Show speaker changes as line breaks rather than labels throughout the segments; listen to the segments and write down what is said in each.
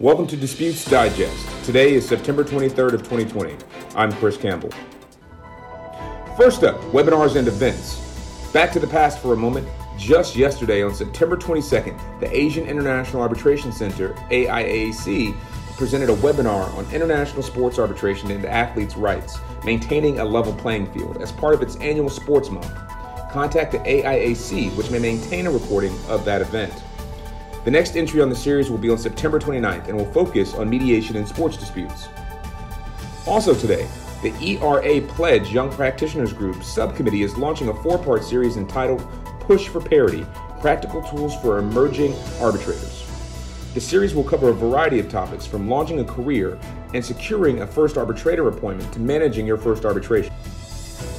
Welcome to Disputes Digest. Today is September 23rd of 2020. I'm Chris Campbell. First up, webinars and events. Back to the past for a moment. Just yesterday, on September 22nd, the Asian International Arbitration Center, AIAC, presented a webinar on international sports arbitration and athletes' rights, maintaining a level playing field as part of its annual Sports Month. Contact the AIAC, which may maintain a recording of that event. The next entry on the series will be on September 29th and will focus on mediation in sports disputes. Also today, the ERA Pledge Young Practitioners Group subcommittee is launching a four part series entitled Push for Parity Practical Tools for Emerging Arbitrators. The series will cover a variety of topics from launching a career and securing a first arbitrator appointment to managing your first arbitration.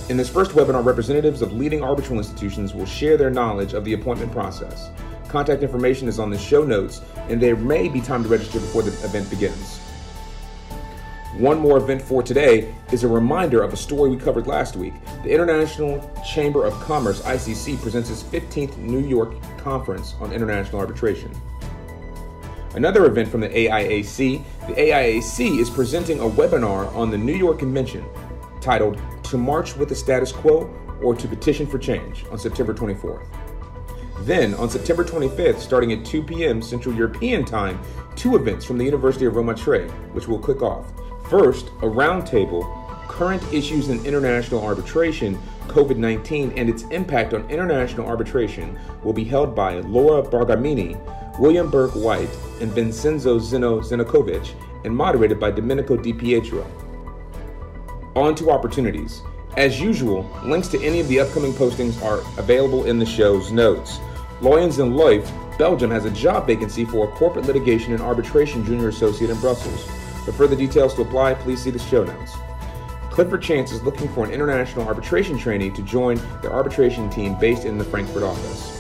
In this first webinar, representatives of leading arbitral institutions will share their knowledge of the appointment process. Contact information is on the show notes, and there may be time to register before the event begins. One more event for today is a reminder of a story we covered last week. The International Chamber of Commerce, ICC, presents its 15th New York Conference on International Arbitration. Another event from the AIAC, the AIAC is presenting a webinar on the New York Convention titled To March with the Status Quo or to Petition for Change on September 24th. Then, on September 25th, starting at 2 p.m. Central European Time, two events from the University of Roma Tre, which we'll click off. First, a roundtable Current Issues in International Arbitration, COVID 19, and its Impact on International Arbitration will be held by Laura Bargamini, William Burke White, and Vincenzo Zeno Zencovich, and moderated by Domenico Di Pietro. On to opportunities. As usual, links to any of the upcoming postings are available in the show's notes. Loyens and Loeff, Belgium has a job vacancy for a corporate litigation and arbitration junior associate in Brussels. For further details to apply, please see the show notes. Clifford Chance is looking for an international arbitration trainee to join their arbitration team based in the Frankfurt office.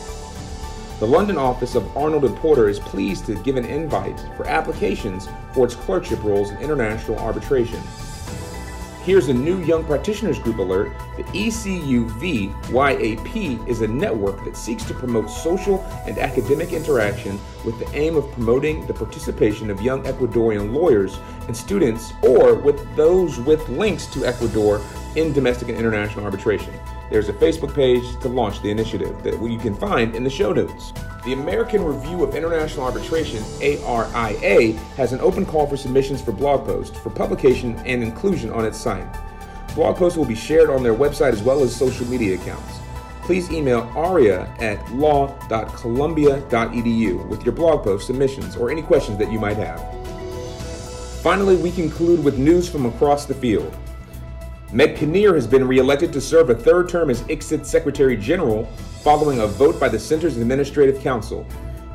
The London office of Arnold and Porter is pleased to give an invite for applications for its clerkship roles in international arbitration. Here's a new Young Practitioners Group alert. The ECUV YAP is a network that seeks to promote social and academic interaction with the aim of promoting the participation of young Ecuadorian lawyers and students or with those with links to Ecuador in domestic and international arbitration. There's a Facebook page to launch the initiative that you can find in the show notes. The American Review of International Arbitration, ARIA, has an open call for submissions for blog posts for publication and inclusion on its site. Blog posts will be shared on their website as well as social media accounts. Please email aria at law.columbia.edu with your blog post submissions or any questions that you might have. Finally, we conclude with news from across the field. Meg Kinnear has been reelected to serve a third term as ICSID Secretary General following a vote by the Center's Administrative Council.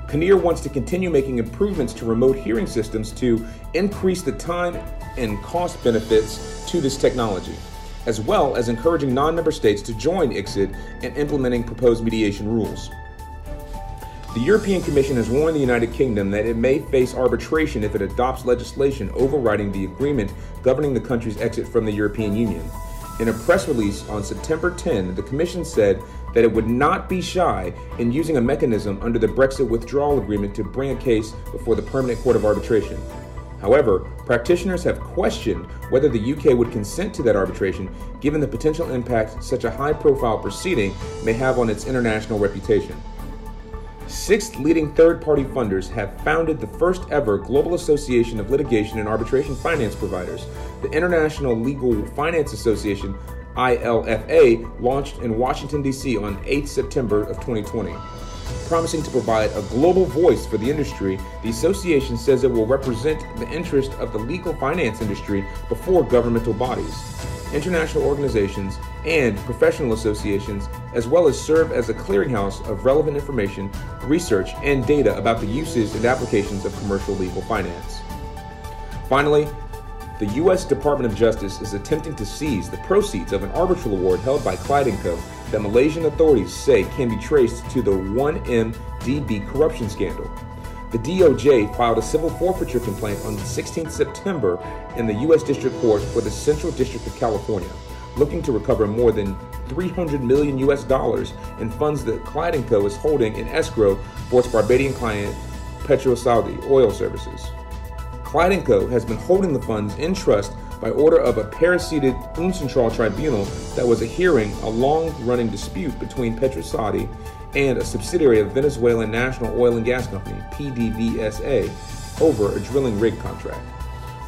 Kinnear wants to continue making improvements to remote hearing systems to increase the time and cost benefits to this technology, as well as encouraging non member states to join ICSID and implementing proposed mediation rules. The European Commission has warned the United Kingdom that it may face arbitration if it adopts legislation overriding the agreement governing the country's exit from the European Union. In a press release on September 10, the Commission said that it would not be shy in using a mechanism under the Brexit withdrawal agreement to bring a case before the Permanent Court of Arbitration. However, practitioners have questioned whether the UK would consent to that arbitration given the potential impact such a high profile proceeding may have on its international reputation. Six leading third party funders have founded the first ever global association of litigation and arbitration finance providers. The International Legal Finance Association, ILFA, launched in Washington, D.C. on 8 September of 2020. Promising to provide a global voice for the industry, the association says it will represent the interest of the legal finance industry before governmental bodies international organizations, and professional associations, as well as serve as a clearinghouse of relevant information, research, and data about the uses and applications of commercial legal finance. Finally, the U.S. Department of Justice is attempting to seize the proceeds of an arbitral award held by Clyde & Co. that Malaysian authorities say can be traced to the 1MDB corruption scandal. The DOJ filed a civil forfeiture complaint on 16 September in the U.S. District Court for the Central District of California, looking to recover more than 300 million U.S. dollars in funds that Clyde & Co. is holding in escrow for its Barbadian client, PetroSaudi Oil Services. Clyde & Co. has been holding the funds in trust by order of a pair-seated UNCITRAL tribunal that was a hearing a long-running dispute between Petrosaudi and a subsidiary of Venezuelan National Oil and Gas Company, PDVSA, over a drilling rig contract.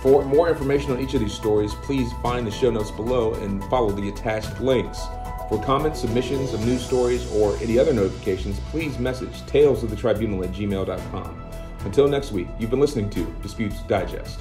For more information on each of these stories, please find the show notes below and follow the attached links. For comments, submissions of news stories, or any other notifications, please message talesofthetribunal at gmail.com. Until next week, you've been listening to Disputes Digest.